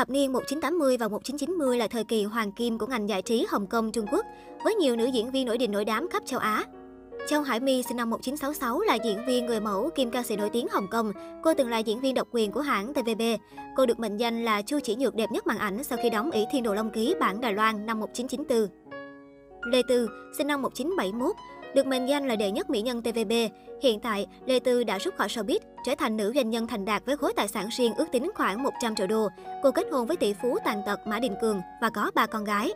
Thập niên 1980 và 1990 là thời kỳ hoàng kim của ngành giải trí Hồng Kông, Trung Quốc, với nhiều nữ diễn viên nổi đình nổi đám khắp châu Á. Châu Hải My sinh năm 1966 là diễn viên người mẫu kim ca sĩ nổi tiếng Hồng Kông. Cô từng là diễn viên độc quyền của hãng TVB. Cô được mệnh danh là Chu Chỉ Nhược đẹp nhất màn ảnh sau khi đóng ỷ Thiên Đồ Long Ký bản Đài Loan năm 1994. Lê Tư, sinh năm 1971, được mệnh danh là đệ nhất mỹ nhân TVB. Hiện tại, Lê Tư đã rút khỏi showbiz, trở thành nữ doanh nhân thành đạt với khối tài sản riêng ước tính khoảng 100 triệu đô. Cô kết hôn với tỷ phú tàn tật Mã Đình Cường và có ba con gái.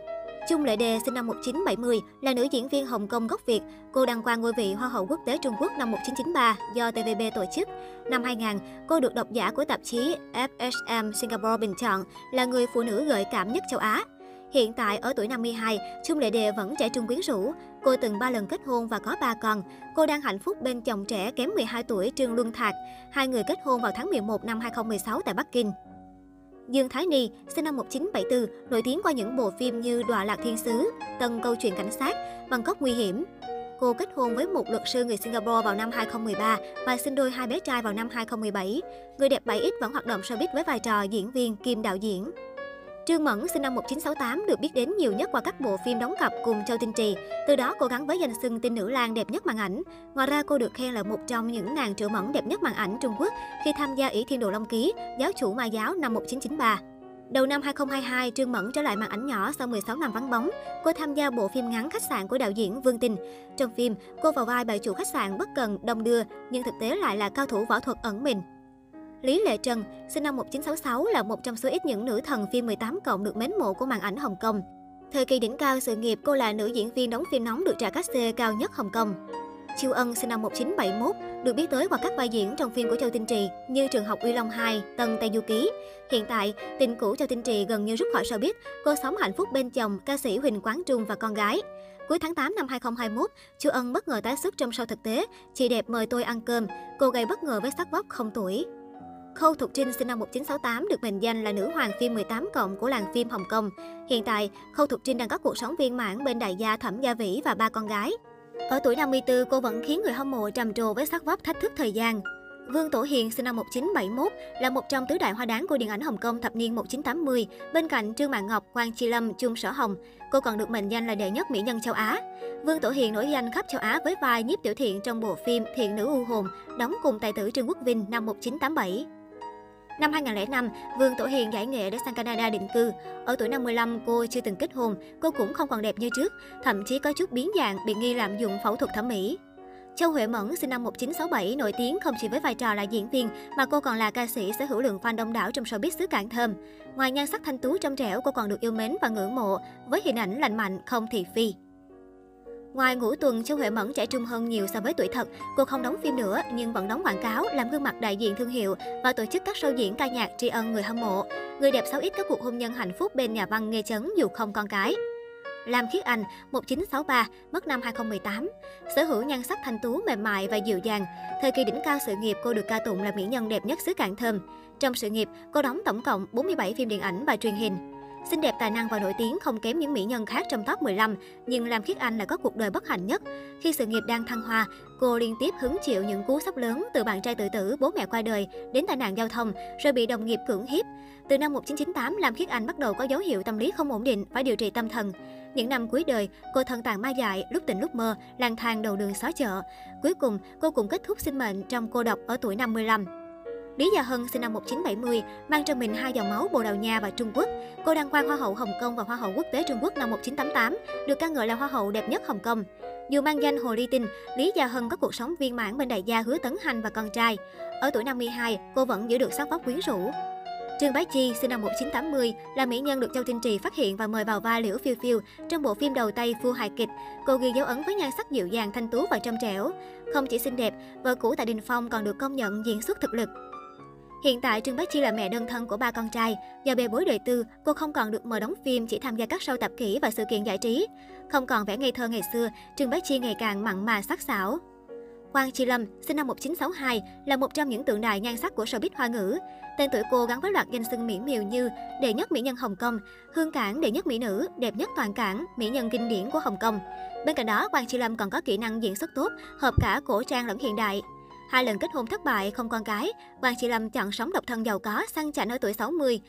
Chung Lệ Đề sinh năm 1970 là nữ diễn viên Hồng Kông gốc Việt. Cô đăng quang ngôi vị Hoa hậu quốc tế Trung Quốc năm 1993 do TVB tổ chức. Năm 2000, cô được độc giả của tạp chí FSM Singapore bình chọn là người phụ nữ gợi cảm nhất châu Á. Hiện tại ở tuổi 52, Chung Lệ Đề vẫn trẻ trung quyến rũ. Cô từng 3 lần kết hôn và có 3 con. Cô đang hạnh phúc bên chồng trẻ kém 12 tuổi Trương Luân Thạc. Hai người kết hôn vào tháng 11 năm 2016 tại Bắc Kinh. Dương Thái Ni, sinh năm 1974, nổi tiếng qua những bộ phim như Đọa lạc thiên sứ, Tân câu chuyện cảnh sát, Bangkok nguy hiểm. Cô kết hôn với một luật sư người Singapore vào năm 2013 và sinh đôi hai bé trai vào năm 2017. Người đẹp 7X vẫn hoạt động showbiz với vai trò diễn viên kim đạo diễn. Trương Mẫn sinh năm 1968 được biết đến nhiều nhất qua các bộ phim đóng cặp cùng Châu Tinh Trì. Từ đó cố gắng với danh xưng tin nữ lang đẹp nhất màn ảnh. Ngoài ra cô được khen là một trong những nàng triệu mẫn đẹp nhất màn ảnh Trung Quốc khi tham gia Ý Thiên Đồ Long Ký, giáo chủ Ma giáo năm 1993. Đầu năm 2022, Trương Mẫn trở lại màn ảnh nhỏ sau 16 năm vắng bóng. Cô tham gia bộ phim ngắn khách sạn của đạo diễn Vương Tinh. Trong phim, cô vào vai bà chủ khách sạn bất cần, đông đưa, nhưng thực tế lại là cao thủ võ thuật ẩn mình. Lý Lệ Trân, sinh năm 1966 là một trong số ít những nữ thần phim 18 cộng được mến mộ của màn ảnh Hồng Kông. Thời kỳ đỉnh cao sự nghiệp, cô là nữ diễn viên đóng phim nóng được trả cát xê cao nhất Hồng Kông. Chiêu Ân sinh năm 1971, được biết tới qua các vai diễn trong phim của Châu Tinh Trì như Trường học Uy Long 2, Tân Tây Du Ký. Hiện tại, tình cũ Châu Tinh Trì gần như rút khỏi showbiz, cô sống hạnh phúc bên chồng, ca sĩ Huỳnh Quán Trung và con gái. Cuối tháng 8 năm 2021, Chu Ân bất ngờ tái xuất trong show thực tế Chị đẹp mời tôi ăn cơm. Cô gây bất ngờ với sắc vóc không tuổi. Khâu Thục Trinh sinh năm 1968 được mệnh danh là nữ hoàng phim 18 cộng của làng phim Hồng Kông. Hiện tại, Khâu Thục Trinh đang có cuộc sống viên mãn bên đại gia Thẩm Gia Vĩ và ba con gái. Ở tuổi 54, cô vẫn khiến người hâm mộ trầm trồ với sắc vóc thách thức thời gian. Vương Tổ Hiền sinh năm 1971 là một trong tứ đại hoa đáng của điện ảnh Hồng Kông thập niên 1980, bên cạnh Trương Mạn Ngọc, Quang Chi Lâm, Chung Sở Hồng. Cô còn được mệnh danh là đệ nhất mỹ nhân châu Á. Vương Tổ Hiền nổi danh khắp châu Á với vai nhiếp tiểu thiện trong bộ phim Thiện nữ u hồn, đóng cùng tài tử Trương Quốc Vinh năm 1987. Năm 2005, Vương Tổ Hiền giải nghệ để sang Canada định cư. Ở tuổi 55, cô chưa từng kết hôn, cô cũng không còn đẹp như trước, thậm chí có chút biến dạng bị nghi lạm dụng phẫu thuật thẩm mỹ. Châu Huệ Mẫn sinh năm 1967 nổi tiếng không chỉ với vai trò là diễn viên mà cô còn là ca sĩ sở hữu lượng fan đông đảo trong showbiz xứ Cảng Thơm. Ngoài nhan sắc thanh tú trong trẻo, cô còn được yêu mến và ngưỡng mộ với hình ảnh lành mạnh không thị phi. Ngoài ngũ tuần, Châu Huệ Mẫn trẻ trung hơn nhiều so với tuổi thật. Cô không đóng phim nữa nhưng vẫn đóng quảng cáo, làm gương mặt đại diện thương hiệu và tổ chức các show diễn ca nhạc tri ân người hâm mộ. Người đẹp sáu ít có cuộc hôn nhân hạnh phúc bên nhà văn Nghê Chấn dù không con cái. Lam Khiết Anh, 1963, mất năm 2018. Sở hữu nhan sắc thanh tú, mềm mại và dịu dàng. Thời kỳ đỉnh cao sự nghiệp, cô được ca tụng là mỹ nhân đẹp nhất xứ Cạn Thơm. Trong sự nghiệp, cô đóng tổng cộng 47 phim điện ảnh và truyền hình. Xinh đẹp, tài năng và nổi tiếng không kém những mỹ nhân khác trong top 15, nhưng Lam Khiết Anh lại có cuộc đời bất hạnh nhất. Khi sự nghiệp đang thăng hoa, cô liên tiếp hứng chịu những cú sốc lớn từ bạn trai tự tử, bố mẹ qua đời, đến tai nạn giao thông, rồi bị đồng nghiệp cưỡng hiếp. Từ năm 1998, Lam Khiết Anh bắt đầu có dấu hiệu tâm lý không ổn định, phải điều trị tâm thần. Những năm cuối đời, cô thân tàn ma dại, lúc tỉnh lúc mơ, lang thang đầu đường xó chợ. Cuối cùng, cô cũng kết thúc sinh mệnh trong cô độc ở tuổi 55. Lý Gia Hân sinh năm 1970, mang trong mình hai dòng máu Bồ Đào Nha và Trung Quốc. Cô đăng quang Hoa hậu Hồng Kông và Hoa hậu Quốc tế Trung Quốc năm 1988, được ca ngợi là Hoa hậu đẹp nhất Hồng Kông. Dù mang danh Hồ Ly Tinh, Lý Gia Hân có cuộc sống viên mãn bên đại gia Hứa Tấn Hành và con trai. Ở tuổi 52, cô vẫn giữ được sắc vóc quyến rũ. Trương Bá Chi, sinh năm 1980, là mỹ nhân được Châu Tinh Trì phát hiện và mời vào vai Liễu Phiêu Phiêu trong bộ phim đầu tay Phu hài kịch. Cô ghi dấu ấn với nhan sắc dịu dàng, thanh tú và trong trẻo. Không chỉ xinh đẹp, vợ cũ tại Đình Phong còn được công nhận diễn xuất thực lực. Hiện tại, Trương Bá Chi là mẹ đơn thân của ba con trai. Do bê bối đời tư, cô không còn được mời đóng phim, chỉ tham gia các show tập kỹ và sự kiện giải trí. Không còn vẻ ngây thơ ngày xưa, Trương Bá Chi ngày càng mặn mà sắc sảo. Quang Chi Lâm, sinh năm 1962, là một trong những tượng đài nhan sắc của showbiz hoa ngữ. Tên tuổi cô gắn với loạt danh xưng mỹ miều như đệ nhất mỹ nhân Hồng Kông, hương cảng đệ nhất mỹ nữ, đẹp nhất toàn cảng, mỹ nhân kinh điển của Hồng Kông. Bên cạnh đó, Quang Chi Lâm còn có kỹ năng diễn xuất tốt, hợp cả cổ trang lẫn hiện đại. Hai lần kết hôn thất bại, không con cái, Hoàng Chị Lâm chọn sống độc thân giàu có, sang chảnh ở tuổi 60.